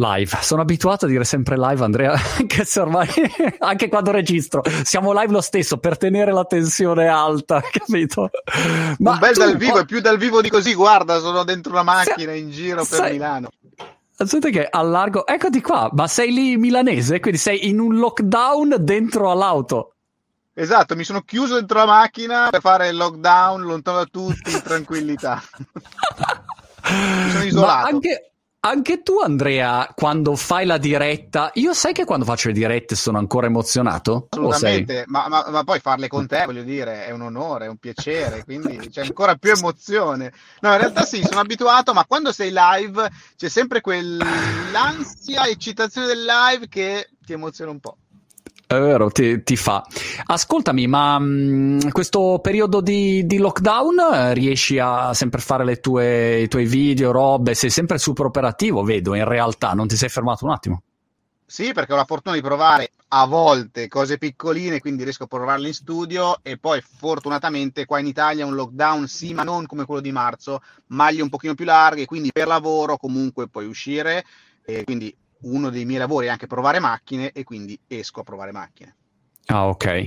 Live, sono abituato a dire sempre live, Andrea, anche se ormai, anche quando registro, siamo live lo stesso per tenere la tensione alta, capito? Ma Un bel dal vivo, è più dal vivo di così, guarda, sono dentro una macchina in giro per sai... Milano. Aspetta che allargo, eccoti qua, ma sei lì milanese, quindi sei in un lockdown dentro all'auto. Esatto, mi sono chiuso dentro la macchina per fare il lockdown lontano da tutti, in tranquillità. mi sono isolato. Ma anche, anche tu, Andrea, quando fai la diretta, io sai che quando faccio le dirette sono ancora emozionato? Assolutamente, ma, ma, ma, poi farle con te, voglio dire, è un onore, è un piacere, quindi c'è ancora più emozione. No, in realtà sì, sono abituato, ma quando sei live c'è sempre quell'ansia, eccitazione del live che ti emoziona un po'. È vero, ti, ti, fa. Ascoltami, ma mh, mm, questo periodo di, di, lockdown eh, riesci a sempre fare le tue, i tuoi video, robe? Sei sempre super operativo, vedo, in realtà, non ti sei fermato un attimo? Sì, perché ho la fortuna di provare a volte cose piccoline, quindi riesco a provarle in studio e poi fortunatamente qua in Italia un lockdown sì, ma non come quello di marzo, maglie un pochino più larghe, quindi per lavoro comunque puoi uscire e quindi uno dei miei lavori è anche provare macchine e quindi esco a provare macchine. Ah, ok.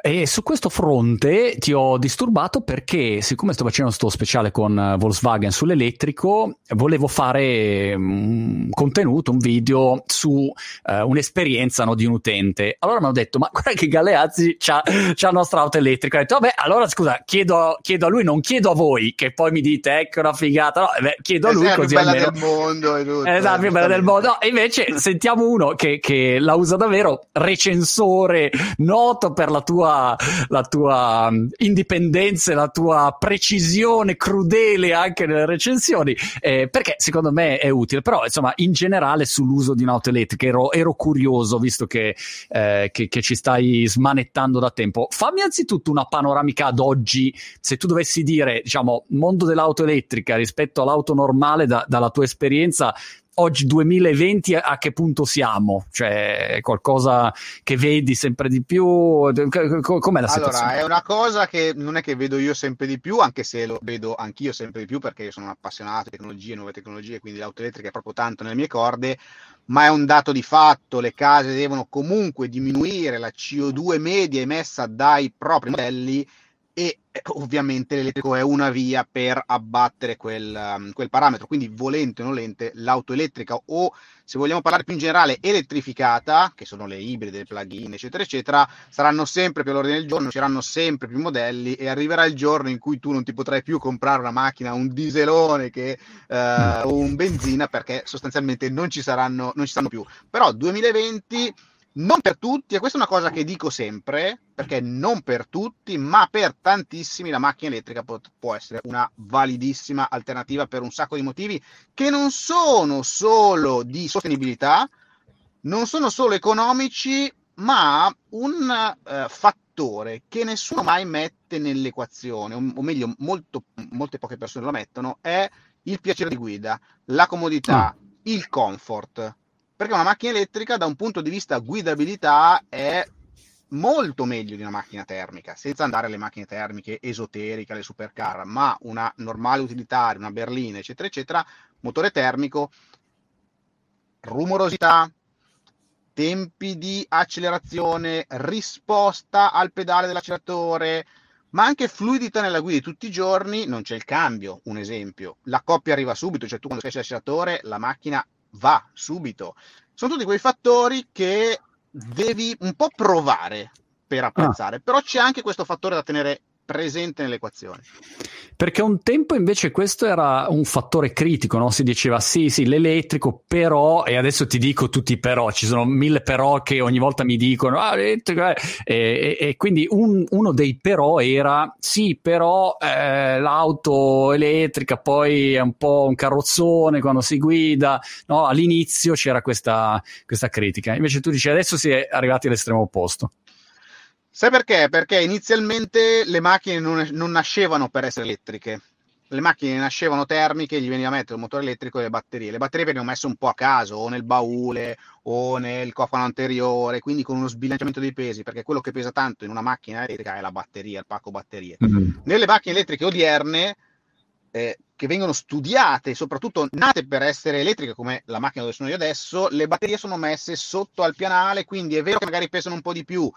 E su questo fronte ti ho disturbato perché, siccome sto facendo questo speciale con eh, Volkswagen sull'elettrico, volevo fare un contenuto, un video su uh, un'esperienza no, di un utente. Allora mi hanno detto, ma guarda che Galeazzi c'ha, c'ha la nostra auto elettrica. Ho detto, vabbè, allora scusa, chiedo, chiedo, a lui, non chiedo a voi, che poi mi dite, ecco una figata. No, beh, chiedo a lui così la più bella del mondo. Tutto, esatto, la più bella del mondo. No, invece sentiamo uno che, che la usa davvero, recensore noto per la tua, la tua mm, indipendenza e la tua precisione crudele anche nelle recensioni, eh, perché secondo me è utile. Però, insomma, in generale sull'uso di un'auto elettrica ero, ero curioso, visto che, eh, che, che, ci stai smanettando da tempo. Fammi anzitutto una panoramica ad oggi, se tu dovessi dire, diciamo, mondo dell'auto elettrica rispetto all'auto normale da, dalla tua esperienza, oggi 2020 a che punto siamo? Cioè, qualcosa che vedi sempre di più? Com'è la situazione? Allora, è una cosa che non è che vedo io sempre di più, anche se lo vedo anch'io sempre di più perché io sono un appassionato di tecnologie, nuove tecnologie, quindi l'auto elettrica è proprio tanto nelle mie corde, ma è un dato di fatto, le case devono comunque diminuire la CO2 media emessa dai propri modelli e ovviamente l'elettrico è una via per abbattere quel, um, quel, parametro, quindi volente o nolente l'auto elettrica o se vogliamo parlare più in generale elettrificata, che sono le ibride, le plug-in eccetera eccetera, saranno sempre più all'ordine del giorno, saranno sempre più modelli e arriverà il giorno in cui tu non ti potrai più comprare una macchina, un dieselone che, uh, o un benzina perché sostanzialmente non ci saranno, non ci saranno più. Però 2020 non per tutti, e questa è una cosa che dico sempre, perché non per tutti, ma per tantissimi la macchina elettrica pot- può essere una validissima alternativa per un sacco di motivi che non sono solo di sostenibilità, non sono solo economici, ma un uh, fattore che nessuno mai mette nell'equazione, o, o meglio, molto, molte poche persone lo mettono, è il piacere di guida, la comodità, mm. il comfort perché una macchina elettrica da un punto di vista guidabilità è molto meglio di una macchina termica, senza andare alle macchine termiche esoteriche, alle supercar, ma una normale utilitaria, una berlina, eccetera, eccetera, motore termico, rumorosità, tempi di accelerazione, risposta al pedale dell'acceleratore, ma anche fluidità nella guida di tutti i giorni, non c'è il cambio, un esempio. La coppia arriva subito, cioè tu quando schiacci l'acceleratore la macchina va subito. Sono tutti quei fattori che devi un po' provare per apprezzare, ah. però c'è anche questo fattore da tenere presente nell'equazione. Perché un tempo invece questo era un fattore critico, no? si diceva sì, sì, l'elettrico, però, e adesso ti dico tutti i però, ci sono mille però che ogni volta mi dicono, ah, elettrico, eh. e, e, e, quindi un, uno dei però era sì, però eh, l'auto elettrica poi è un po' un carrozzone quando si guida, no? all'inizio c'era questa, questa critica, invece tu dici adesso si è arrivati all'estremo opposto. Sai perché? Perché inizialmente le macchine non, non, nascevano per essere elettriche. Le macchine nascevano termiche, gli veniva a mettere il motore elettrico e le batterie. Le batterie venivano messe un po' a caso, o nel baule, o nel cofano anteriore, quindi con uno sbilanciamento dei pesi, perché quello che pesa tanto in una macchina elettrica è la batteria, il pacco batterie. Mm-hmm. Nelle macchine elettriche odierne eh, che vengono studiate, soprattutto nate per essere elettriche, come la macchina dove sono io adesso, le batterie sono messe sotto al pianale, quindi è vero che magari pesano un po' di più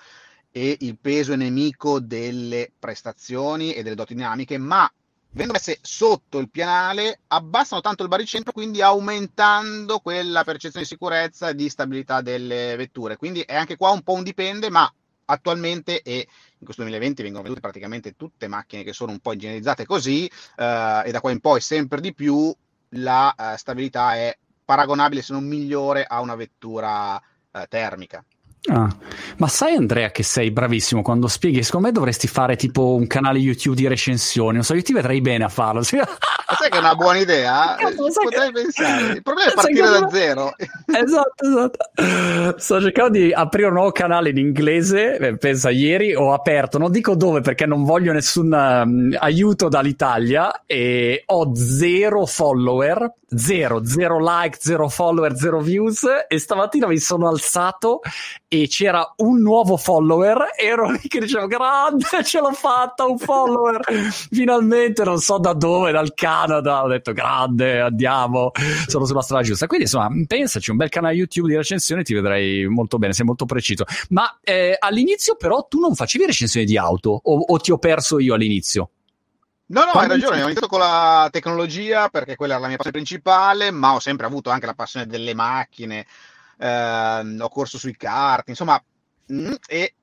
e il peso è nemico delle prestazioni e delle doti dinamiche, ma venendo messe sotto il pianale abbassano tanto il baricentro, quindi aumentando quella percezione di sicurezza e di stabilità delle vetture. Quindi è anche qua un po' un dipende, ma attualmente e in questo 2020 vengono vendute praticamente tutte macchine che sono un po' ingegnerizzate così eh, e da qua in poi sempre di più la eh, stabilità è paragonabile se non migliore a una vettura eh, termica. Ah. Ma sai Andrea che sei bravissimo quando spieghi, secondo me dovresti fare tipo un canale YouTube di recensioni, non so, io ti vedrei bene a farlo. sai che è una buona idea? Potrei che... pensare. Il problema è partire da zero. Esatto, esatto. Sto cercando di aprire un nuovo canale in inglese, eh, pensa ieri ho aperto, non dico dove perché non voglio nessun um, aiuto dall'Italia e ho zero follower, zero, zero like, zero follower, zero views e stamattina mi sono alzato e c'era un nuovo follower e ero lì che dicevo grande ce l'ho fatta un follower finalmente non so da dove dal Canada ho detto grande andiamo sono sulla strada giusta. Quindi insomma pensaci un bel canale YouTube di recensioni ti vedrei molto bene sei molto preciso. Ma eh, all'inizio però tu non facevi recensioni di auto o, o ti ho perso io all'inizio? No, no, Quando hai ragione, ho iniziato con la tecnologia perché quella era la mia passione principale, ma ho sempre avuto anche la passione delle macchine, eh, ho corso sui kart, insomma, mh, mm, e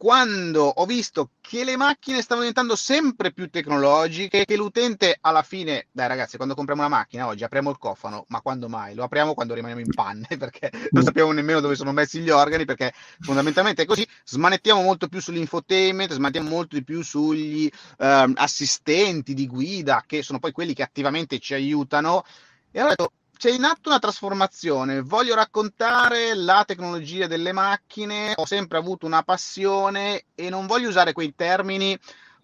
quando ho visto che le macchine stavano diventando sempre più tecnologiche, che l'utente alla fine, dai ragazzi, quando compriamo una macchina oggi apriamo il cofano, ma quando mai? Lo apriamo quando rimaniamo in panne, perché non sappiamo nemmeno dove sono messi gli organi, perché fondamentalmente è così, smanettiamo molto più sull'infotainment, smanettiamo molto di più sugli eh, assistenti di guida, che sono poi quelli che attivamente ci aiutano. E allora ho detto, c'è in atto una trasformazione. Voglio raccontare la tecnologia delle macchine. Ho sempre avuto una passione e non voglio usare quei termini.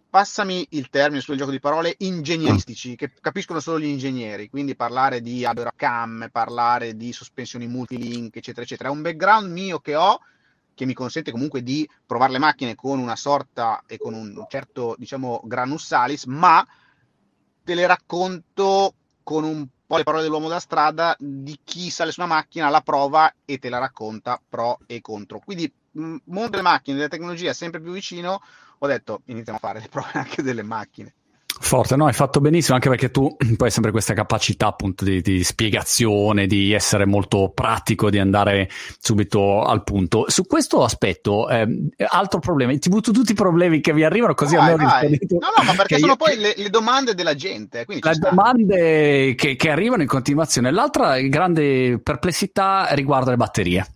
Passami il termine sul gioco di parole ingegneristici che capiscono solo gli ingegneri. Quindi parlare di hardware cam, parlare di sospensioni multilink, eccetera, eccetera. È un background mio che ho che mi consente comunque di provare le macchine con una sorta e con un certo, diciamo, granus salis, ma te le racconto con un po' le parole dell'uomo da strada di chi sale su una macchina, la prova e te la racconta pro e contro. Quindi, mondo delle macchine, della tecnologia sempre più vicino, ho detto iniziamo a fare le prove anche delle macchine. Forte, no, hai fatto benissimo anche perché tu poi hai sempre questa capacità appunto di, di, spiegazione, di essere molto pratico, di andare subito al punto. Su questo aspetto, eh, altro problema, ti butto tutti i problemi che vi arrivano così vai, almeno rispondete. No, no, ma perché sono io... poi le, le, domande della gente. Le domande che, che arrivano in continuazione. L'altra grande perplessità riguarda le batterie.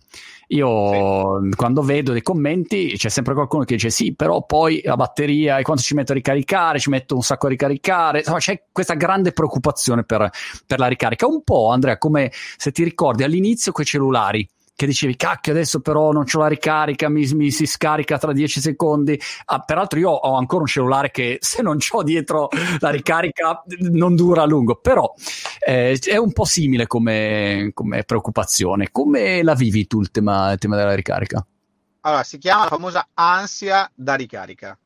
Io sì. quando vedo dei commenti c'è sempre qualcuno che dice sì, però poi la batteria e quando ci metto a ricaricare, ci metto un sacco a ricaricare, insomma c'è questa grande preoccupazione per, per la ricarica. Un po' Andrea, come se ti ricordi all'inizio con i cellulari che dicevi cacchio adesso però non c'ho la ricarica mi, mi si scarica tra 10 secondi ah, peraltro io ho ancora un cellulare che se non ho dietro la ricarica non dura a lungo però eh, è un po' simile come, come, preoccupazione come la vivi tu il tema, il tema della ricarica? Allora, si chiama la famosa ansia da ricarica.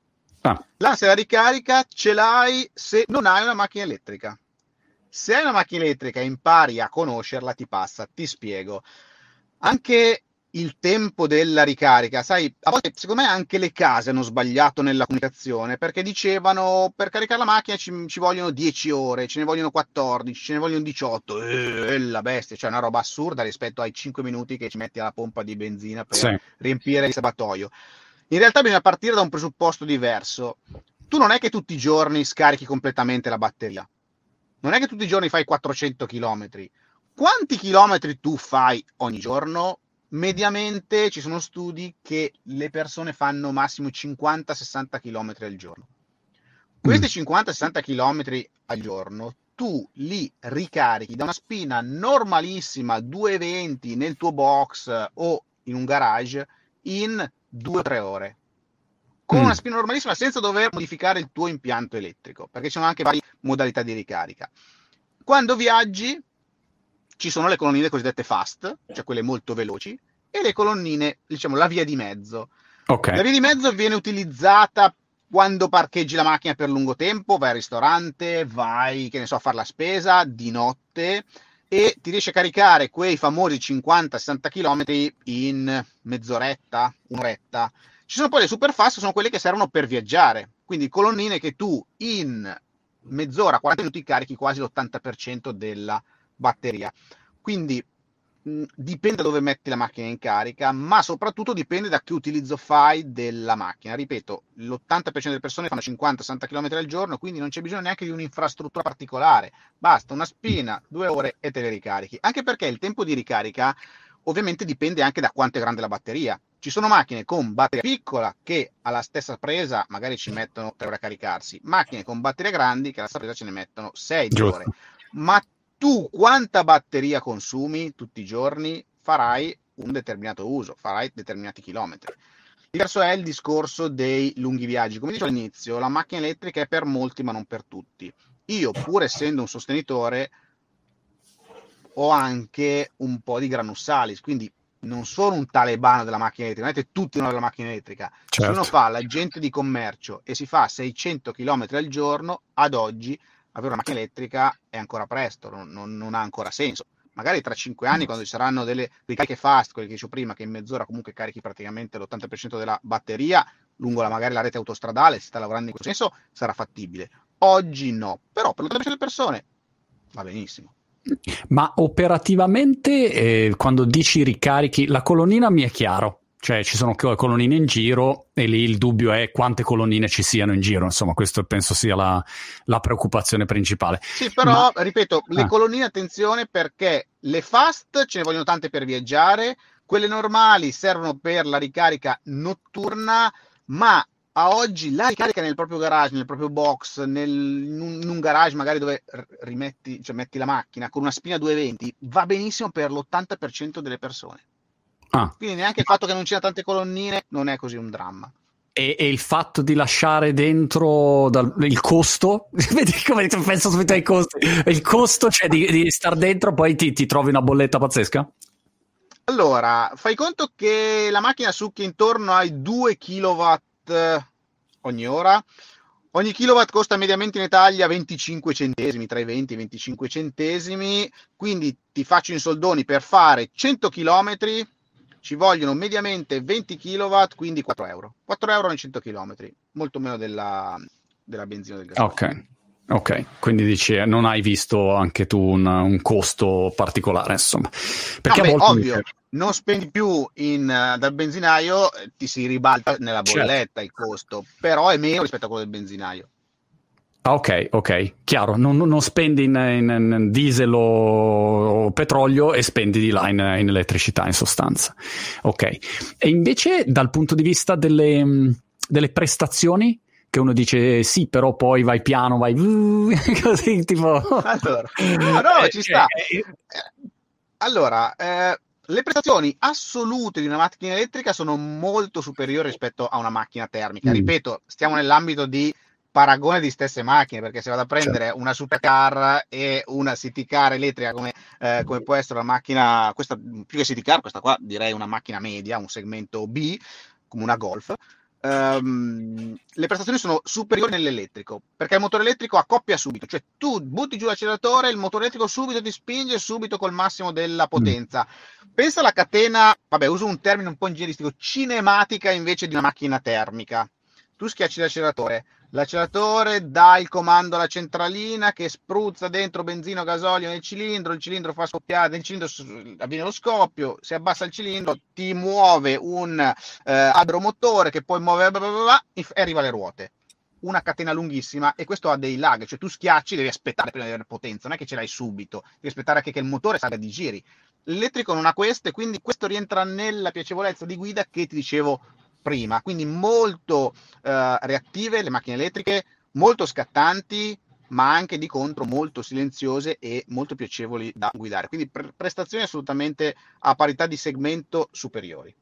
Ah. L'ansia da ricarica ce l'hai se non hai una macchina elettrica. Se hai una macchina elettrica e impari a conoscerla, ti passa. Ti spiego anche il tempo della ricarica, sai, a volte secondo me anche le case hanno sbagliato nella comunicazione perché dicevano per caricare la macchina ci, ci vogliono 10 ore, ce ne vogliono 14, ce ne vogliono 18, eh, la bestia, cioè una roba assurda rispetto ai 5 minuti che ci metti alla pompa di benzina per sì. riempire il serbatoio. In realtà bisogna partire da un presupposto diverso. Tu non è che tutti i giorni scarichi completamente la batteria, non è che tutti i giorni fai 400 km quanti chilometri tu fai ogni giorno? Mediamente ci sono studi che le persone fanno massimo 50-60 km al giorno. Questi mm. 50-60 km al giorno tu li ricarichi da una spina normalissima 220 nel tuo box o in un garage in 2-3 ore con mm. una spina normalissima senza dover modificare il tuo impianto elettrico perché ci sono anche varie modalità di ricarica quando viaggi ci sono le colonnine cosiddette fast, cioè quelle molto veloci, e le colonnine, diciamo, la via di mezzo. Okay. La via di mezzo viene utilizzata quando parcheggi la macchina per lungo tempo, vai al ristorante, vai, che ne so, a fare la spesa di notte e ti riesci a caricare quei famosi 50-60 km in mezz'oretta, un'oretta. Ci sono poi le super fast, sono quelle che servono per viaggiare, quindi colonnine che tu in mezz'ora, 40 minuti carichi quasi l'80% della batteria. Quindi dipende da dove metti la macchina in carica, ma soprattutto dipende da che utilizzo fai della macchina. Ripeto, l'80% delle persone fanno 50-60 km al giorno, quindi non c'è bisogno neanche di un'infrastruttura particolare. Basta una spina, due ore e te le ricarichi. Anche perché il tempo di ricarica ovviamente dipende anche da quanto è grande la batteria. Ci sono macchine con batteria piccola che alla stessa presa magari ci mettono 3 ore a caricarsi, macchine con batterie grandi che alla stessa presa ce ne mettono 6 ore. Ma tu quanta batteria consumi tutti i giorni, farai un determinato uso, farai determinati chilometri. Diverso è il discorso dei lunghi viaggi. Come dicevo all'inizio, la macchina elettrica è per molti, ma non per tutti. Io, pur essendo un sostenitore, ho anche un po' di granussalis, quindi non sono un talebano della macchina elettrica, non è che tutti hanno la macchina elettrica. Certo. Se uno fa l'agente di commercio e si fa 600 km al giorno, ad oggi avere una macchina elettrica è ancora presto, non, non, non ha ancora senso. Magari tra cinque anni, quando ci saranno delle ricariche fast, quelle che dicevo prima, che in mezz'ora comunque carichi praticamente l'80% della batteria, lungo la, magari la rete autostradale, si sta lavorando in questo senso, sarà fattibile. Oggi no, però per l'80% delle persone va benissimo. Ma operativamente, eh, quando dici ricarichi, la colonnina mi è chiaro, cioè ci sono colonnine in giro e lì il dubbio è quante colonnine ci siano in giro, insomma questo penso sia la, la preoccupazione principale. Sì, però Ma... ripeto, le ah. colonnine attenzione perché le fast ce ne vogliono tante per viaggiare, quelle normali servono per la ricarica notturna, ma a oggi la ricarica nel proprio garage, nel proprio box, nel, in, un, garage magari dove rimetti, cioè metti la macchina con una spina 220, va benissimo per l'80% delle persone. Ah. Quindi neanche il fatto che non c'erano tante colonnine non è così un dramma. E, e il fatto di lasciare dentro dal, il costo, vedi come penso subito ai costi, il costo cioè di, di star dentro, poi ti, ti trovi una bolletta pazzesca? Allora, fai conto che la macchina succhia intorno ai 2 kW ogni ora. Ogni kilowatt costa mediamente in Italia 25 centesimi, tra i 20 e i 25 centesimi. Quindi ti faccio in soldoni per fare 100 chilometri ci vogliono mediamente 20 kW, quindi 4 euro. 4 euro nei 100 km, molto meno della, della benzina del gas. Ok. Ok, quindi dici eh, non hai visto anche tu un, un costo particolare, insomma. Perché no, beh, ovvio, mi... non spendi più in, uh, dal benzinaio, ti si ribalta nella bolletta certo. il costo, però è meno rispetto a quello del benzinaio. Ah, ok, ok, chiaro, non, non spendi in, in, in, diesel o petrolio e spendi di là in, in, elettricità in sostanza. Ok, e invece dal punto di vista delle, delle prestazioni, che uno dice sì, però poi vai piano, vai così tipo... Allora, no, ci sta. Eh, eh, allora, eh, le prestazioni assolute di una macchina elettrica sono molto superiori rispetto a una macchina termica. Mm. Ripeto, stiamo nell'ambito di paragone di stesse macchine, perché se vado a prendere certo. una supercar e una city car elettrica come, eh, come può essere una macchina, questa più che city car, questa qua direi una macchina media, un segmento B, come una Golf, Um, le prestazioni sono superiori nell'elettrico perché il motore elettrico accoppia subito, cioè tu butti giù l'acceleratore, il motore elettrico subito ti spinge subito col massimo della potenza. Mm. Pensa alla catena, vabbè, uso un termine un po' ingegneristico, cinematica invece di una macchina termica. Tu schiacci l'acceleratore, L'acceleratore dà il comando alla centralina che spruzza dentro benzina o gasolio nel cilindro, il cilindro fa scoppiare, nel cilindro avviene lo scoppio, si abbassa il cilindro, ti muove un eh, adromotore che poi muove bla bla bla, e arriva alle ruote. Una catena lunghissima e questo ha dei lag, cioè tu schiacci, devi aspettare prima di avere potenza, non è che ce l'hai subito, devi aspettare anche che il motore salga di giri. L'elettrico non ha queste, quindi questo rientra nella piacevolezza di guida che ti dicevo prima, quindi molto eh, reattive le macchine elettriche, molto scattanti, ma anche di contro molto silenziose e molto piacevoli da guidare. Quindi pre- prestazioni assolutamente a parità di segmento superiori.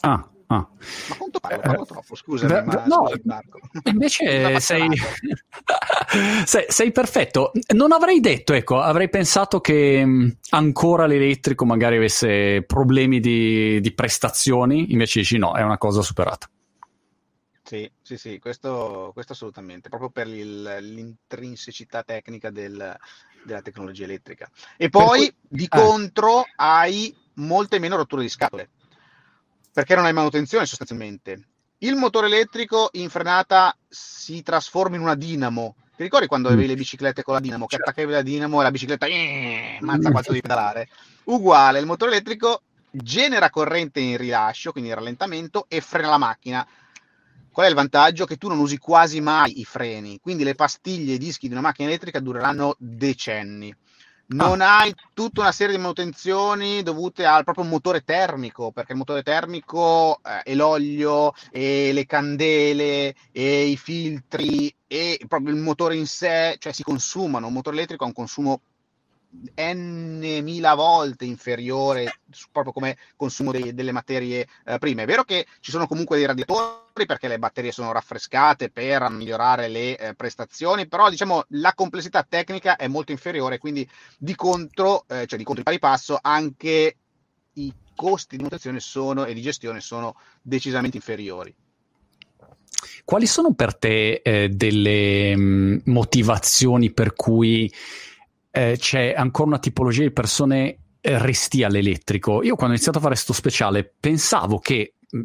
Ah, Ah. Ma quanto parlo? Parlo troppo, scusami. Eh, ma no, invece sei, sei, sei, perfetto. Non avrei detto, ecco, avrei pensato che mh, ancora l'elettrico magari avesse problemi di, di prestazioni, invece dici no, è una cosa superata. Sì, sì, sì, questo, questo assolutamente, proprio per il, l'intrinsecità tecnica del, della tecnologia elettrica. E poi cui... di ah. contro hai molte meno rotture di scatole, perché non hai manutenzione sostanzialmente. Il motore elettrico in frenata si trasforma in una dinamo. Ti ricordi quando avevi mm. le biciclette con la dinamo? Che certo. attaccavi la dinamo e la bicicletta eh, mazza mm. quanto devi pedalare. Uguale, il motore elettrico genera corrente in rilascio, quindi in rallentamento, e frena la macchina Qual è il vantaggio? Che tu non usi quasi mai i freni, quindi le pastiglie e i dischi di una macchina elettrica dureranno decenni. Non ah. hai tutta una serie di manutenzioni dovute al proprio motore termico, perché il motore termico eh, e l'olio e le candele e i filtri e proprio il motore in sé, cioè si consumano. Un motore elettrico ha un consumo n mila volte inferiore proprio come consumo dei, delle materie eh, prime. È vero che ci sono comunque dei radiatori perché le batterie sono raffrescate per migliorare le eh, prestazioni, però diciamo la complessità tecnica è molto inferiore, quindi di contro, eh, cioè di contro pari passo, anche i costi di manutenzione sono, e di gestione sono decisamente inferiori. Quali sono per te eh, delle mh, mm, motivazioni per cui eh, c'è ancora una tipologia di persone eh, resti all'elettrico. Io quando ho iniziato a fare questo speciale pensavo che mh,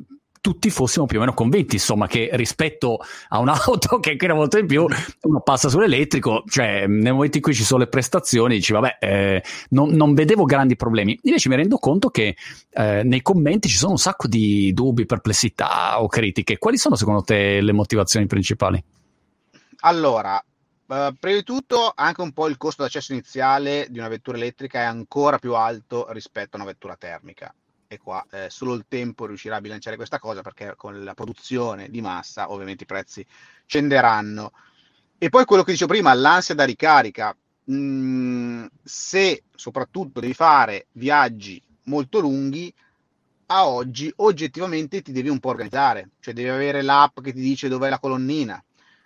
tutti fossimo più o meno convinti, insomma, che rispetto a un'auto che inquina molto di più, uno passa sull'elettrico, cioè nel momento in cui ci sono le prestazioni, dici vabbè, eh, non, non, vedevo grandi problemi. Invece mi rendo conto che eh, nei commenti ci sono un sacco di dubbi, perplessità o critiche. Quali sono secondo te le motivazioni principali? Allora, Uh, prima di tutto, anche un po' il costo d'accesso iniziale di una vettura elettrica è ancora più alto rispetto a una vettura termica. E qua eh, solo il tempo riuscirà a bilanciare questa cosa perché con la produzione di massa ovviamente i prezzi scenderanno. E poi quello che dicevo prima, l'ansia da ricarica. Mm, se soprattutto devi fare viaggi molto lunghi, a oggi oggettivamente ti devi un po' organizzare, cioè devi avere l'app che ti dice dov'è la colonnina,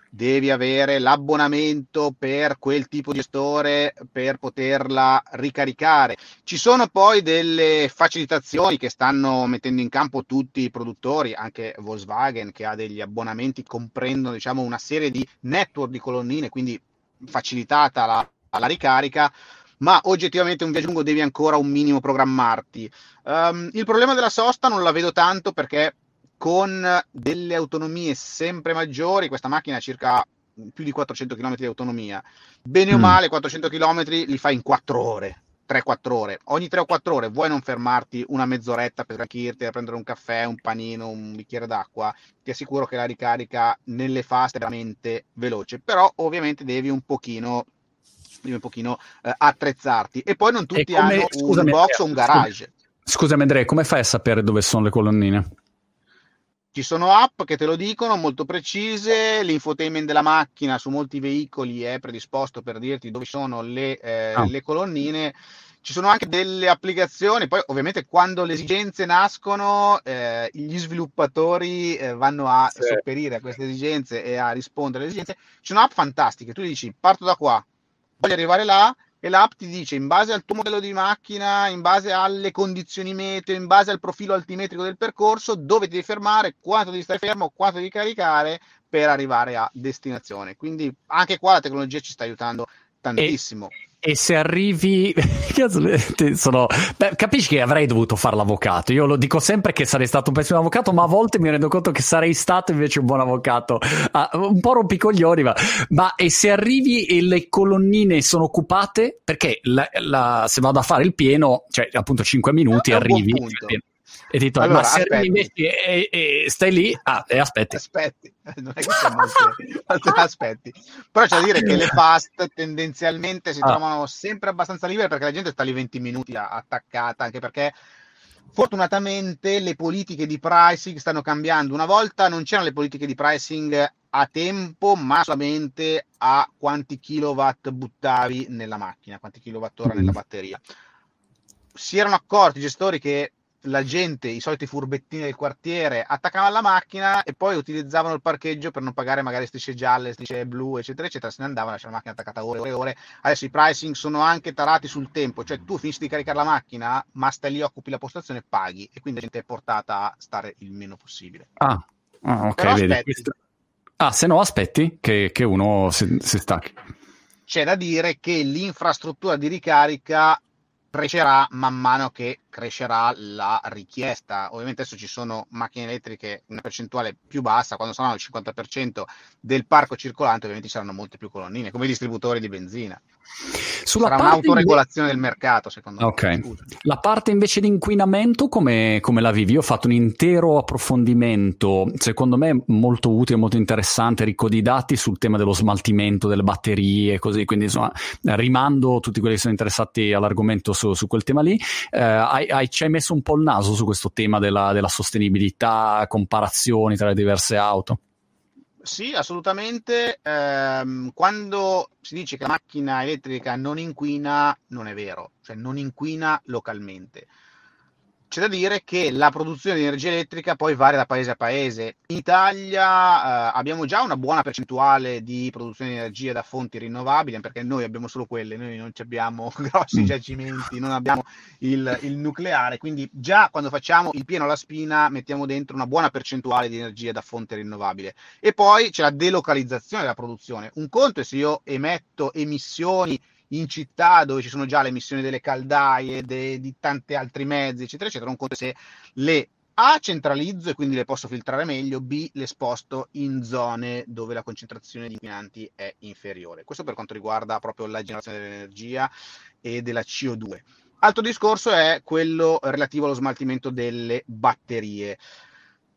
devi avere l'abbonamento per quel tipo di gestore per poterla ricaricare. Ci sono poi delle facilitazioni che stanno mettendo in campo tutti i produttori, anche Volkswagen che ha degli abbonamenti, comprendono diciamo, una serie di network di colonnine, quindi facilitata la, la ricarica ma oggettivamente un viaggio lungo devi ancora un minimo programmarti. Um, il problema della sosta non la vedo tanto perché con delle autonomie sempre maggiori, questa macchina ha circa più di 400 km di autonomia, bene mm. o male 400 km li fai in 4 ore, 3-4 ore, ogni 3 o 4 ore vuoi non fermarti una mezz'oretta per tranquillirti a prendere un caffè, un panino, un bicchiere d'acqua, ti assicuro che la ricarica nelle fast è veramente veloce, però ovviamente devi un pochino devi un pochino eh, attrezzarti e poi non tutti come, hanno scusami, un box o un garage. Scusami Andrea, come fai a sapere dove sono le colonnine? Ci sono app che te lo dicono molto precise, l'infotainment della macchina su molti veicoli è predisposto per dirti dove sono le, eh, oh. le colonnine. Ci sono anche delle applicazioni, poi ovviamente quando le esigenze nascono, eh, gli sviluppatori eh, vanno a sì. sopperire a queste esigenze e a rispondere alle esigenze. Ci sono app fantastiche, tu dici parto da qua, voglio arrivare là, e l'app ti dice in base al tuo modello di macchina, in base alle condizioni meteo, in base al profilo altimetrico del percorso, dove ti devi fermare, quanto devi stare fermo, quanto devi caricare per arrivare a destinazione. Quindi anche qua la tecnologia ci sta aiutando tantissimo. E e se arrivi, sono... Beh, capisci che avrei dovuto fare l'avvocato. Io lo dico sempre che sarei stato un pessimo avvocato, ma a volte mi rendo conto che sarei stato invece un buon avvocato. Ah, un po' rompicoglioni, ma... ma e se arrivi e le colonnine sono occupate? Perché la, la, se vado a fare il pieno, cioè appunto 5 minuti, arrivi. E ti dico, allora, ma se arrivi e, e, stai lì, ah, e aspetti. Aspetti, non è che c'è molte, aspetti. Però c'è da dire che le fast tendenzialmente si ah. trovano sempre abbastanza libere perché la gente sta lì 20 minuti attaccata, anche perché fortunatamente le politiche di pricing stanno cambiando. Una volta non c'erano le politiche di pricing a tempo, ma solamente a quanti kilowatt buttavi nella macchina, quanti kilowattora nella batteria. Si erano accorti i gestori che la gente, i soliti furbettini del quartiere, attaccavano alla macchina e poi utilizzavano il parcheggio per non pagare magari strisce gialle, strisce blu, eccetera, eccetera. Se ne andavano, lasciavano la macchina attaccata ore e ore. Adesso i pricing sono anche tarati sul tempo, cioè tu finisci di caricare la macchina, ma stai lì, occupi la postazione, paghi e quindi la gente è portata a stare il meno possibile. Ah, Ah, ok, vedi. Questo... Ah, se no aspetti che, che uno si, si stacchi. C'è da dire che l'infrastruttura di ricarica crescerà man mano che crescerà la richiesta. Ovviamente adesso ci sono macchine elettriche una percentuale più bassa, quando saranno il 50% del parco circolante ovviamente ci saranno molte più colonnine, come i distributori di benzina. Sulla Sarà un'autoregolazione invece... del mercato, secondo okay. me. La parte invece di inquinamento, come, come, la vivi? Io ho fatto un intero approfondimento, secondo me molto utile, molto interessante, ricco di dati sul tema dello smaltimento delle batterie, così. Quindi, insomma, rimando tutti quelli che sono interessati all'argomento su, su quel tema lì. Eh, hai, hai, ci hai messo un po' il naso su questo tema della, della sostenibilità, comparazioni tra le diverse auto? Sì, assolutamente. Eh, quando si dice che la macchina elettrica non inquina, non è vero, cioè non inquina localmente. C'è da dire che la produzione di energia elettrica poi varia da paese a paese. In Italia eh, abbiamo già una buona percentuale di produzione di energia da fonti rinnovabili, perché noi abbiamo solo quelle, noi non abbiamo grossi mm. giacimenti, non abbiamo il, il, nucleare, quindi già quando facciamo il pieno alla spina mettiamo dentro una buona percentuale di energia da fonte rinnovabile. E poi c'è la delocalizzazione della produzione. Un conto è se io emetto emissioni in città dove ci sono già le emissioni delle caldaie, de, di tanti altri mezzi, eccetera, eccetera, un conto se le A centralizzo e quindi le posso filtrare meglio, B le sposto in zone dove la concentrazione di inquinanti è inferiore. Questo per quanto riguarda proprio la generazione dell'energia e della CO2. Altro discorso è quello relativo allo smaltimento delle batterie.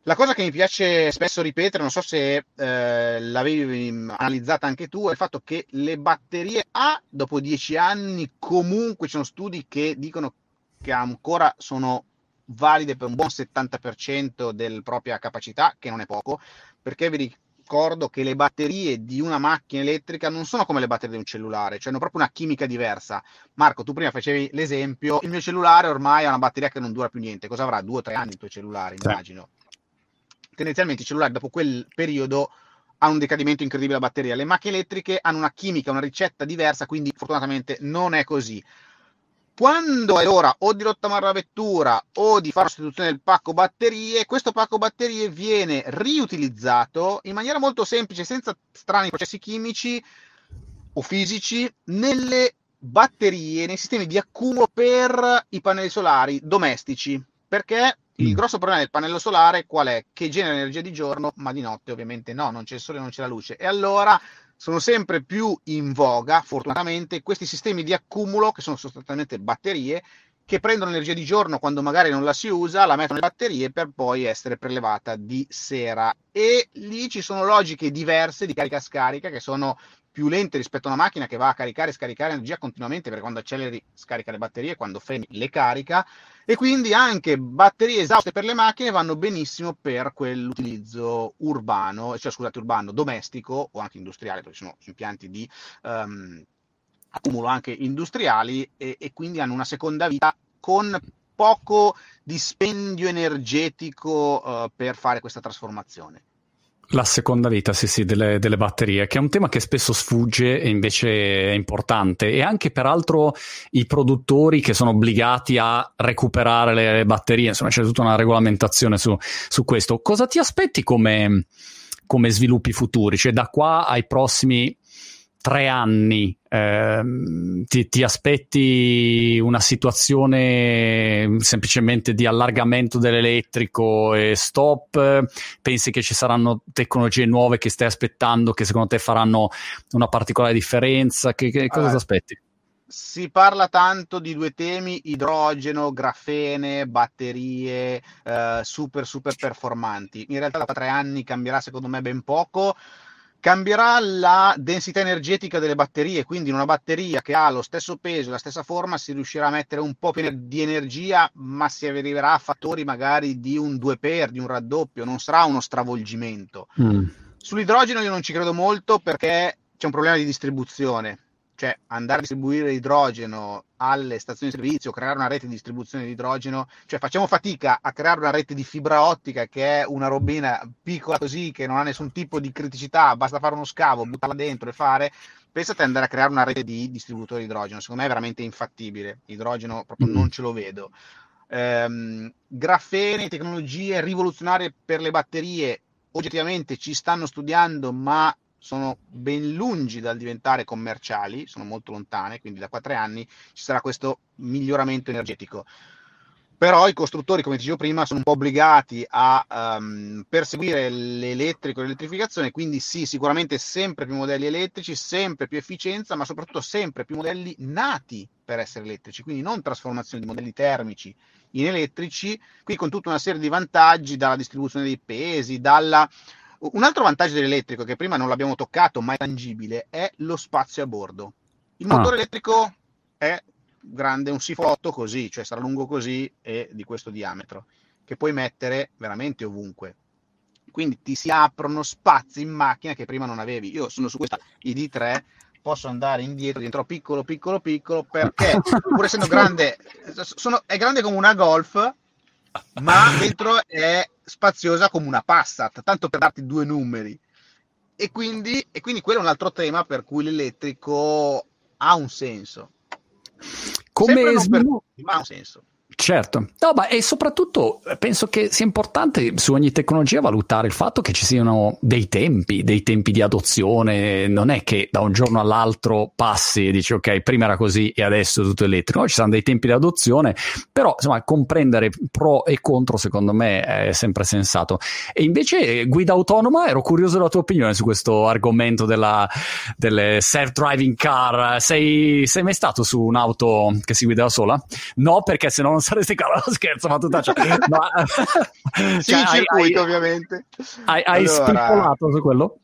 La cosa che mi piace spesso ripetere, non so se eh, l'avevi analizzata anche tu, è il fatto che le batterie A, dopo dieci anni, comunque ci sono studi che dicono che ancora sono valide per un buon 70% della propria capacità, che non è poco, perché vi ricordo che le batterie di una macchina elettrica non sono come le batterie di un cellulare, cioè hanno proprio una chimica diversa. Marco, tu prima facevi l'esempio, il mio cellulare ormai ha una batteria che non dura più niente, cosa avrà? Due o tre anni il tuo cellulare, immagino. Sì tendenzialmente i cellulari dopo quel periodo hanno un decadimento incredibile la batteria. Le macchine elettriche hanno una chimica, una ricetta diversa, quindi fortunatamente non è così. Quando è l'ora o di rottamare la vettura o di fare sostituzione del pacco batterie, questo pacco batterie viene riutilizzato in maniera molto semplice, senza strani processi chimici o fisici, nelle batterie, nei sistemi di accumulo per i pannelli solari domestici. Perché il mm. grosso problema del pannello solare qual è? Che genera energia di giorno, ma di notte ovviamente no, non c'è il sole, non c'è la luce. E allora sono sempre più in voga, fortunatamente, questi sistemi di accumulo, che sono sostanzialmente batterie, che prendono energia di giorno quando magari non la si usa, la mettono nelle batterie per poi essere prelevata di sera. E lì ci sono logiche diverse di carica-scarica che sono più lente rispetto a una macchina che va a caricare e scaricare energia continuamente perché quando acceleri scarica le batterie, quando freni le carica e quindi anche batterie esauste per le macchine vanno benissimo per quell'utilizzo urbano, cioè scusate, urbano, domestico o anche industriale, perché sono impianti di um, accumulo anche industriali e, e quindi hanno una seconda vita con poco dispendio energetico uh, per fare questa trasformazione. La seconda vita, sì, sì, delle, delle, batterie, che è un tema che spesso sfugge e invece è importante. E anche peraltro i produttori che sono obbligati a recuperare le batterie, insomma, c'è tutta una regolamentazione su, su questo. Cosa ti aspetti come, come sviluppi futuri? Cioè, da qua ai prossimi tre anni eh, ti, ti, aspetti una situazione semplicemente di allargamento dell'elettrico e stop? Pensi che ci saranno tecnologie nuove che stai aspettando che secondo te faranno una particolare differenza? Che, che cosa allora, ti aspetti? Si parla tanto di due temi, idrogeno, grafene, batterie eh, super super performanti. In realtà da tre anni cambierà secondo me ben poco cambierà la densità energetica delle batterie, quindi in una batteria che ha lo stesso peso e la stessa forma si riuscirà a mettere un po' più di energia, ma si arriverà a fattori magari di un 2 per, di un raddoppio, non sarà uno stravolgimento. Mm. Sull'idrogeno io non ci credo molto perché c'è un problema di distribuzione cioè andare a distribuire idrogeno alle stazioni di servizio, creare una rete di distribuzione di idrogeno, cioè facciamo fatica a creare una rete di fibra ottica che è una robina piccola così che non ha nessun tipo di criticità, basta fare uno scavo, buttarla dentro e fare. Pensate ad andare a creare una rete di distributori di idrogeno, secondo me è veramente infattibile, idrogeno proprio non ce lo vedo. Ehm, grafene, tecnologie rivoluzionarie per le batterie, oggettivamente ci stanno studiando, ma sono ben lungi dal diventare commerciali, sono molto lontane, quindi da 4 anni ci sarà questo miglioramento energetico. Però i costruttori, come dicevo prima, sono un po' obbligati a um, perseguire l'elettrico e l'elettrificazione, quindi sì, sicuramente sempre più modelli elettrici, sempre più efficienza, ma soprattutto sempre più modelli nati per essere elettrici, quindi non trasformazione di modelli termici in elettrici, qui con tutta una serie di vantaggi dalla distribuzione dei pesi, dalla un altro vantaggio dell'elettrico, che prima non l'abbiamo toccato, ma è tangibile, è lo spazio a bordo. Il motore ah. elettrico è grande, un sifotto così, cioè sarà lungo così e di questo diametro, che puoi mettere veramente ovunque. Quindi ti si aprono spazi in macchina che prima non avevi. Io sono su questa ID3, posso andare indietro, dentro piccolo, piccolo, piccolo, perché pur essendo grande, sono, è grande come una Golf, ma dentro è spaziosa come una Passat, tanto per darti due numeri. E quindi, e quindi quello è un altro tema per cui l'elettrico ha un senso. Come sviluppo... Ma ha un senso. Certo, no, ma e soprattutto penso che sia importante su ogni tecnologia valutare il fatto che ci siano dei tempi, dei tempi di adozione, non è che da un giorno all'altro passi e dici ok, prima era così e adesso è tutto elettrico, no, ci sono dei tempi di adozione, però insomma comprendere pro e contro secondo me è sempre sensato. E invece guida autonoma, ero curioso della tua opinione su questo argomento della, delle self-driving car, sei, sei mai stato su un'auto che si guida da sola? No, perché se no non saresti qua, no, scherzo, ma tutta cioè, ma, sì, cioè, circuito hai, ovviamente. Hai, hai allora, su quello?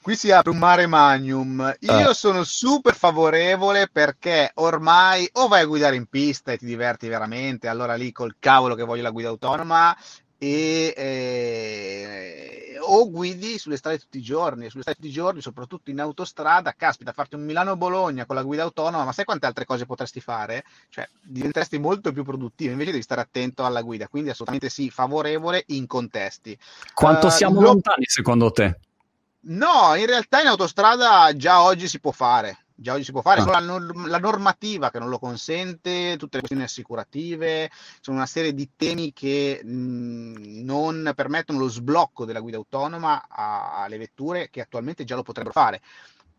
Qui si apre un mare magnum. Io uh. sono super favorevole perché ormai o vai a guidare in pista e ti diverti veramente, allora lì col cavolo che voglio la guida autonoma e eh, o guidi sulle strade tutti i giorni, sulle strade tutti i giorni, soprattutto in autostrada, caspita, farti un Milano-Bologna con la guida autonoma, ma sai quante altre cose potresti fare? Cioè, diventeresti molto più produttivo, invece devi stare attento alla guida, quindi assolutamente sì, favorevole in contesti. Quanto uh, siamo lo... lontani secondo te? No, in realtà in autostrada già oggi si può fare già oggi si può fare, ah. solo la, la, normativa che non lo consente, tutte le questioni assicurative, sono una serie di temi che mh, non permettono lo sblocco della guida autonoma a, alle vetture che attualmente già lo potrebbero fare.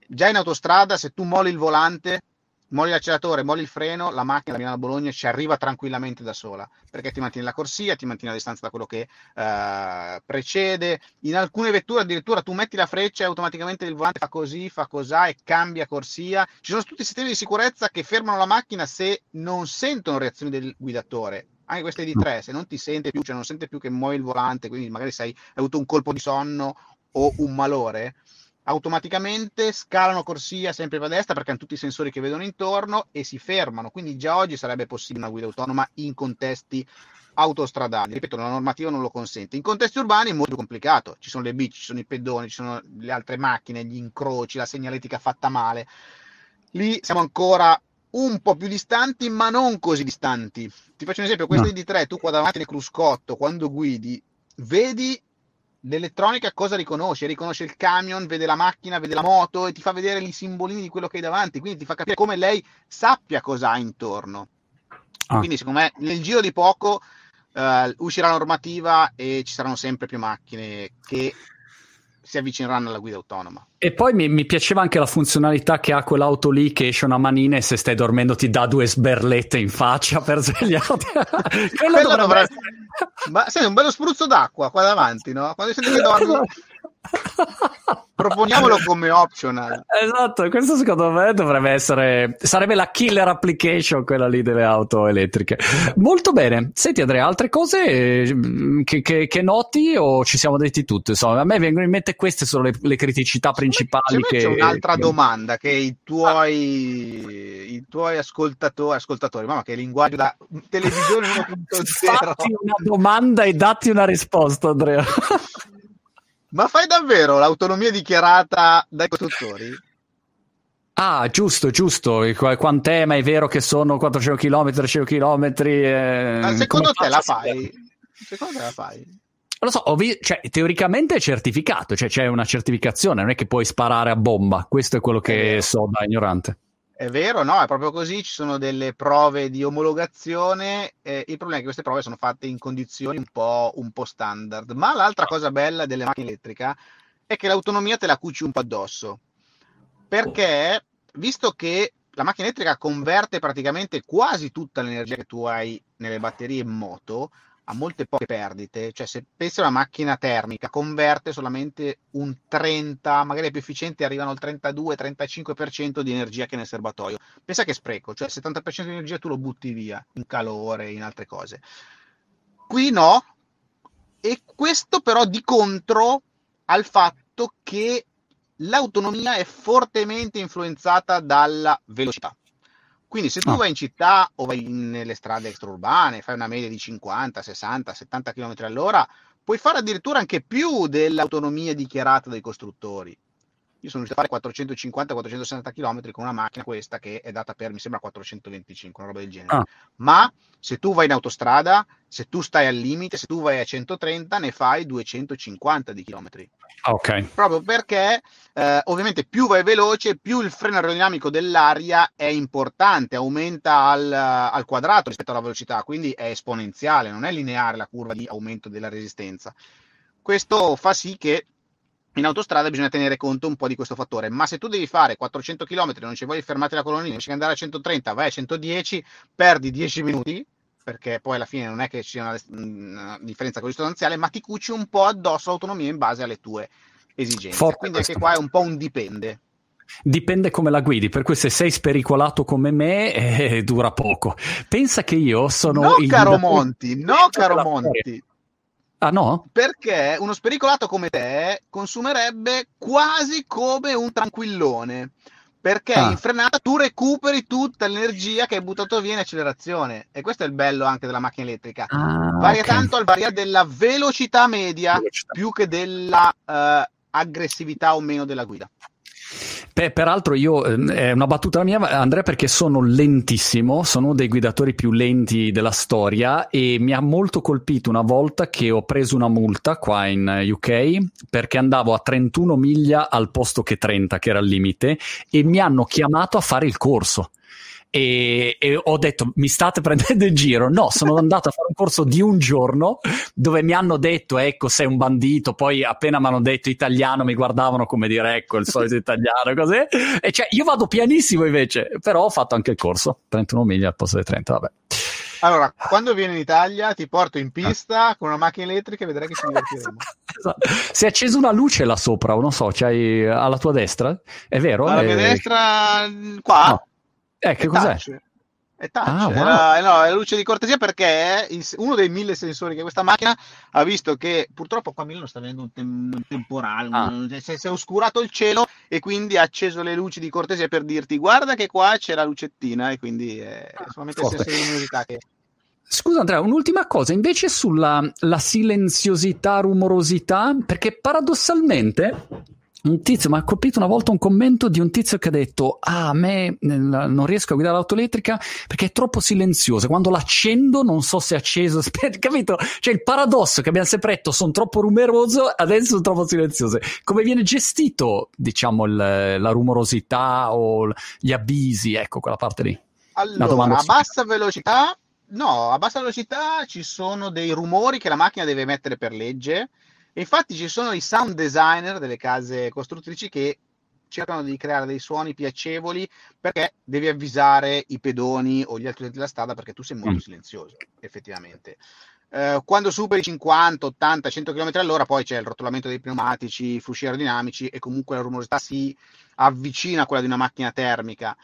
Già in autostrada, se tu molli il volante, molli l'acceleratore, molli il freno, la macchina da Milano a Bologna ci arriva tranquillamente da sola, perché ti mantiene la corsia, ti mantiene a distanza da quello che uh, precede. In alcune vetture addirittura tu metti la freccia e automaticamente il volante fa così, fa cosà e cambia corsia. Ci sono tutti i sistemi di sicurezza che fermano la macchina se non sentono reazioni del guidatore. Anche queste di tre, se non ti sente più, cioè non sente più che muovi il volante, quindi magari sei, hai avuto un colpo di sonno o un malore, automaticamente scalano corsia sempre a destra perché hanno tutti i sensori che vedono intorno e si fermano. Quindi già oggi sarebbe possibile una guida autonoma in contesti autostradali. Ripeto, la normativa non lo consente. In contesti urbani è molto complicato. Ci sono le bici, ci sono i pedoni, ci sono le altre macchine, gli incroci, la segnaletica fatta male. Lì siamo ancora un po' più distanti, ma non così distanti. Ti faccio un esempio, questo no. ID3, tu qua davanti nel cruscotto, quando guidi, vedi l'elettronica cosa riconosce? Riconosce il camion, vede la macchina, vede la moto e ti fa vedere i simbolini di quello che hai davanti, quindi ti fa capire come lei sappia cosa ha intorno. Ah. Quindi secondo me nel giro di poco uh, uscirà la normativa e ci saranno sempre più macchine che si avvicineranno alla guida autonoma. E poi mi, mi, piaceva anche la funzionalità che ha quell'auto lì che esce una manina e se stai dormendo ti dà due sberlette in faccia per svegliarti. Quello, dovrebbe... essere... Ma sei un bello spruzzo d'acqua qua davanti, no? Quando senti che dormi... Proponiamolo come optional. Esatto, questo secondo me dovrebbe essere. Sarebbe la killer application, quella lì delle auto elettriche. Molto bene. Senti, Andrea, altre cose mm, che, che, che noti o ci siamo detti tutte? Insomma, a me vengono in mente queste sono le, le criticità principali. Che, c'è un'altra che... domanda che i tuoi, ah. i tuoi ascoltatori, ascoltatori, mamma che linguaggio da televisione 1.0. Fatti una domanda e datti una risposta, Andrea. Ma fai davvero l'autonomia dichiarata dai costruttori? Ah, giusto, giusto. Quant'è? Ma è vero che sono 400 km, 300 km? Eh, Ma secondo te la fai? Secondo te la fai? Lo so, vi- cioè, teoricamente è certificato, cioè c'è una certificazione, non è che puoi sparare a bomba. Questo è quello che so da ignorante. È vero, no, è proprio così, ci sono delle prove di omologazione, eh, il problema è che queste prove sono fatte in condizioni un po', un po' standard, ma l'altra cosa bella delle macchine elettriche è che l'autonomia te la cuci un po' addosso, perché visto che la macchina elettrica converte praticamente quasi tutta l'energia che tu hai nelle batterie in moto, ha molte poche perdite, cioè se pensi a una macchina termica converte solamente un 30, magari più efficiente arrivano al 32-35% di energia che nel serbatoio. Pensa che spreco, cioè il 70% di energia tu lo butti via in calore, in altre cose. Qui no, e questo però di contro al fatto che l'autonomia è fortemente influenzata dalla velocità. Quindi se tu oh. vai in città o vai nelle strade extraurbane, fai una media di 50, 60, 70 km all'ora, puoi fare addirittura anche più dell'autonomia dichiarata dai costruttori. Io sono riuscito a fare 450-460 km con una macchina questa che è data per, mi sembra, 425, una roba del genere. Ah. Ma se tu vai in autostrada, se tu stai al limite, se tu vai a 130, ne fai 250 di chilometri. Ok. Proprio perché eh, ovviamente più vai veloce, più il freno aerodinamico dell'aria è importante, aumenta al, al quadrato rispetto alla velocità, quindi è esponenziale, non è lineare la curva di aumento della resistenza. Questo fa sì che in autostrada bisogna tenere conto un po' di questo fattore, ma se tu devi fare 400 km, non ci vuoi fermare la colonnina, invece che andare a 130, vai a 110, perdi 10 minuti, perché poi alla fine non è che ci sia una, una differenza così sostanziale, ma ti cuci un po' addosso l'autonomia in base alle tue esigenze. Forte Quindi questo. anche qua è un po' un dipende. Dipende come la guidi, per cui se sei spericolato come me eh, dura poco. Pensa che io sono... No, caro Monti, no, caro Monti. Ah no? Perché uno spericolato come te consumerebbe quasi come un tranquillone. Perché ah. in frenata tu recuperi tutta l'energia che hai buttato via in accelerazione. E questo è il bello anche della macchina elettrica. Ah, Varia okay. tanto al variare della velocità media velocità. più che della uh, aggressività o meno della guida. Beh, peraltro io, ehm, è una battuta mia, Andrea, perché sono lentissimo, sono uno dei guidatori più lenti della storia e mi ha molto colpito una volta che ho preso una multa qua in UK perché andavo a 31 miglia al posto che 30, che era il limite, e mi hanno chiamato a fare il corso e, e, ho detto mi state prendendo in giro no sono andato a fare un corso di un giorno dove mi hanno detto ecco sei un bandito poi appena mi hanno detto italiano mi guardavano come dire ecco il solito italiano così e cioè io vado pianissimo invece però ho fatto anche il corso 31 miglia al posto dei 30 vabbè allora, quando vieni in Italia ti porto in pista con una macchina elettrica e vedrai che ci divertiremo. esatto. Si è accesa una luce là sopra, non so, c'hai alla tua destra? È vero? Alla è... mia destra, qua? No. Eh, che è cos'è? Touch. È touch, ah, wow. Era, no, è luce di cortesia perché uno dei mille sensori che questa macchina ha visto che purtroppo qua a Milano sta avendo un, tem- un temporale, ah. un, si, si è oscurato il cielo e quindi ha acceso le luci di cortesia per dirti guarda che qua c'è la lucettina e quindi è ah, solamente il senso di luminosità che... Scusa Andrea, un'ultima cosa invece sulla silenziosità, rumorosità, perché paradossalmente un tizio mi ha colpito una volta un commento di un tizio che ha detto ah a me non riesco a guidare l'auto elettrica perché è troppo silenziosa quando l'accendo non so se è acceso. Capito? Cioè il paradosso che abbiamo sempre detto sono troppo rumoroso adesso sono troppo silenziose come viene gestito diciamo il, la rumorosità o gli avvisi? Ecco quella parte lì. Allora a bassa velocità no a bassa velocità ci sono dei rumori che la macchina deve mettere per legge infatti ci sono i sound designer delle case costruttrici che cercano di creare dei suoni piacevoli perché devi avvisare i pedoni o gli altri della strada perché tu sei molto mm. silenzioso, effettivamente. Eh, quando superi 50, 80, 100 km all'ora, poi c'è il rotolamento dei pneumatici, i flusci aerodinamici e comunque la rumorosità si avvicina a quella di una macchina termica.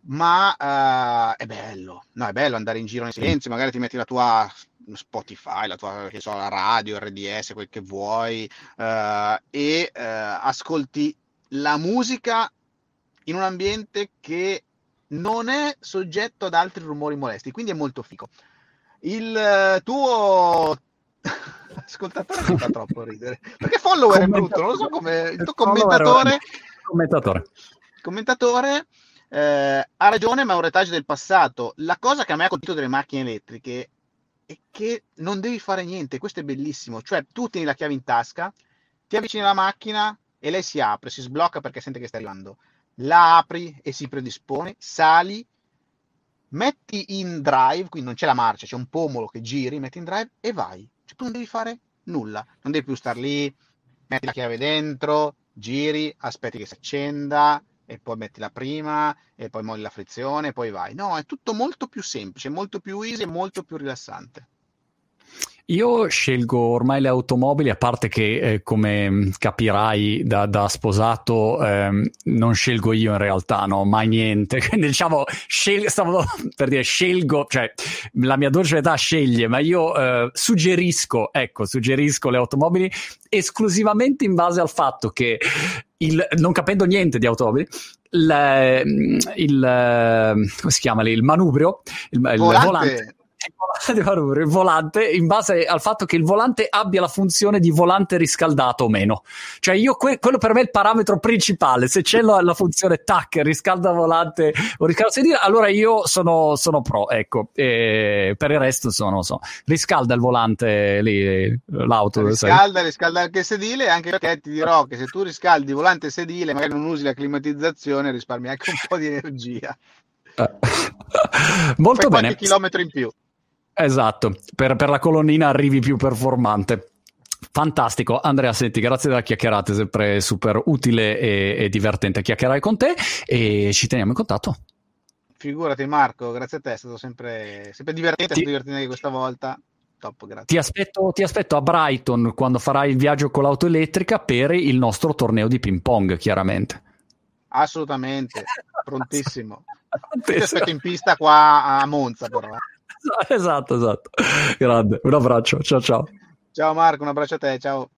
Ma uh, è bello, no, è bello andare in giro in silenzio, magari ti metti la tua Spotify, la tua che so, la radio, RDS, quel che vuoi, uh, e uh, ascolti la musica in un ambiente che non è soggetto ad altri rumori molesti, quindi è molto fico. Il tuo ascoltatore mi fa troppo ridere perché follower è brutto, non lo so come il tuo commentatore. Commentatore. Commentatore eh, ha ragione, ma è un retaggio del passato. La cosa che a me ha colpito delle macchine elettriche è che non devi fare niente, questo è bellissimo, cioè tu tieni la chiave in tasca, ti avvicini alla macchina e lei si apre, si sblocca perché sente che stai arrivando. la apri e si predispone, sali, metti in drive, quindi non c'è la marcia, c'è un pomolo che giri, metti in drive e vai. Cioè, tu non devi fare nulla, non devi più star lì, metti la chiave dentro, giri, aspetti che si accenda e poi metti la prima e poi molli la frizione e poi vai. No, è tutto molto più semplice, molto più easy e molto più rilassante. Io scelgo ormai le automobili, a parte che eh, come capirai da, da sposato eh, non scelgo io in realtà, no, mai niente. Quindi diciamo, scel- stavo per dire scelgo, cioè la mia dolce età sceglie, ma io eh, suggerisco, ecco, suggerisco le automobili esclusivamente in base al fatto che il, non capendo niente di automobili, il, il, come si chiama lì, il manubrio, il, il volante, volante il volante in base al fatto che il volante abbia la funzione di volante riscaldato o meno. Cioè, io que- quello per me è il parametro principale. Se c'è la, la funzione tac, riscalda volante o riscalda sedile, allora io sono, sono pro. Ecco, e per il resto sono, so, riscalda il volante lì, l'auto. Riscalda, riscalda anche il sedile, anche perché ti dirò che se tu riscaldi volante e sedile, magari non usi la climatizzazione, risparmi anche un po' di energia. Molto Poi bene. qualche chilometro in più. Esatto, per, per la colonnina arrivi più performante. Fantastico, Andrea, senti, grazie della chiacchierata, è sempre super utile e, e, divertente chiacchierare con te e ci teniamo in contatto. Figurati Marco, grazie a te, è stato sempre, sempre divertente, ti... è stato divertente anche questa volta. Top, grazie. Ti aspetto, ti aspetto a Brighton quando farai il viaggio con l'auto elettrica per il nostro torneo di ping pong, chiaramente. Assolutamente, prontissimo. Ti aspetto in pista qua a Monza però. Esatto, esatto. Grande, un abbraccio, ciao ciao. Ciao Marco, un abbraccio a te, ciao.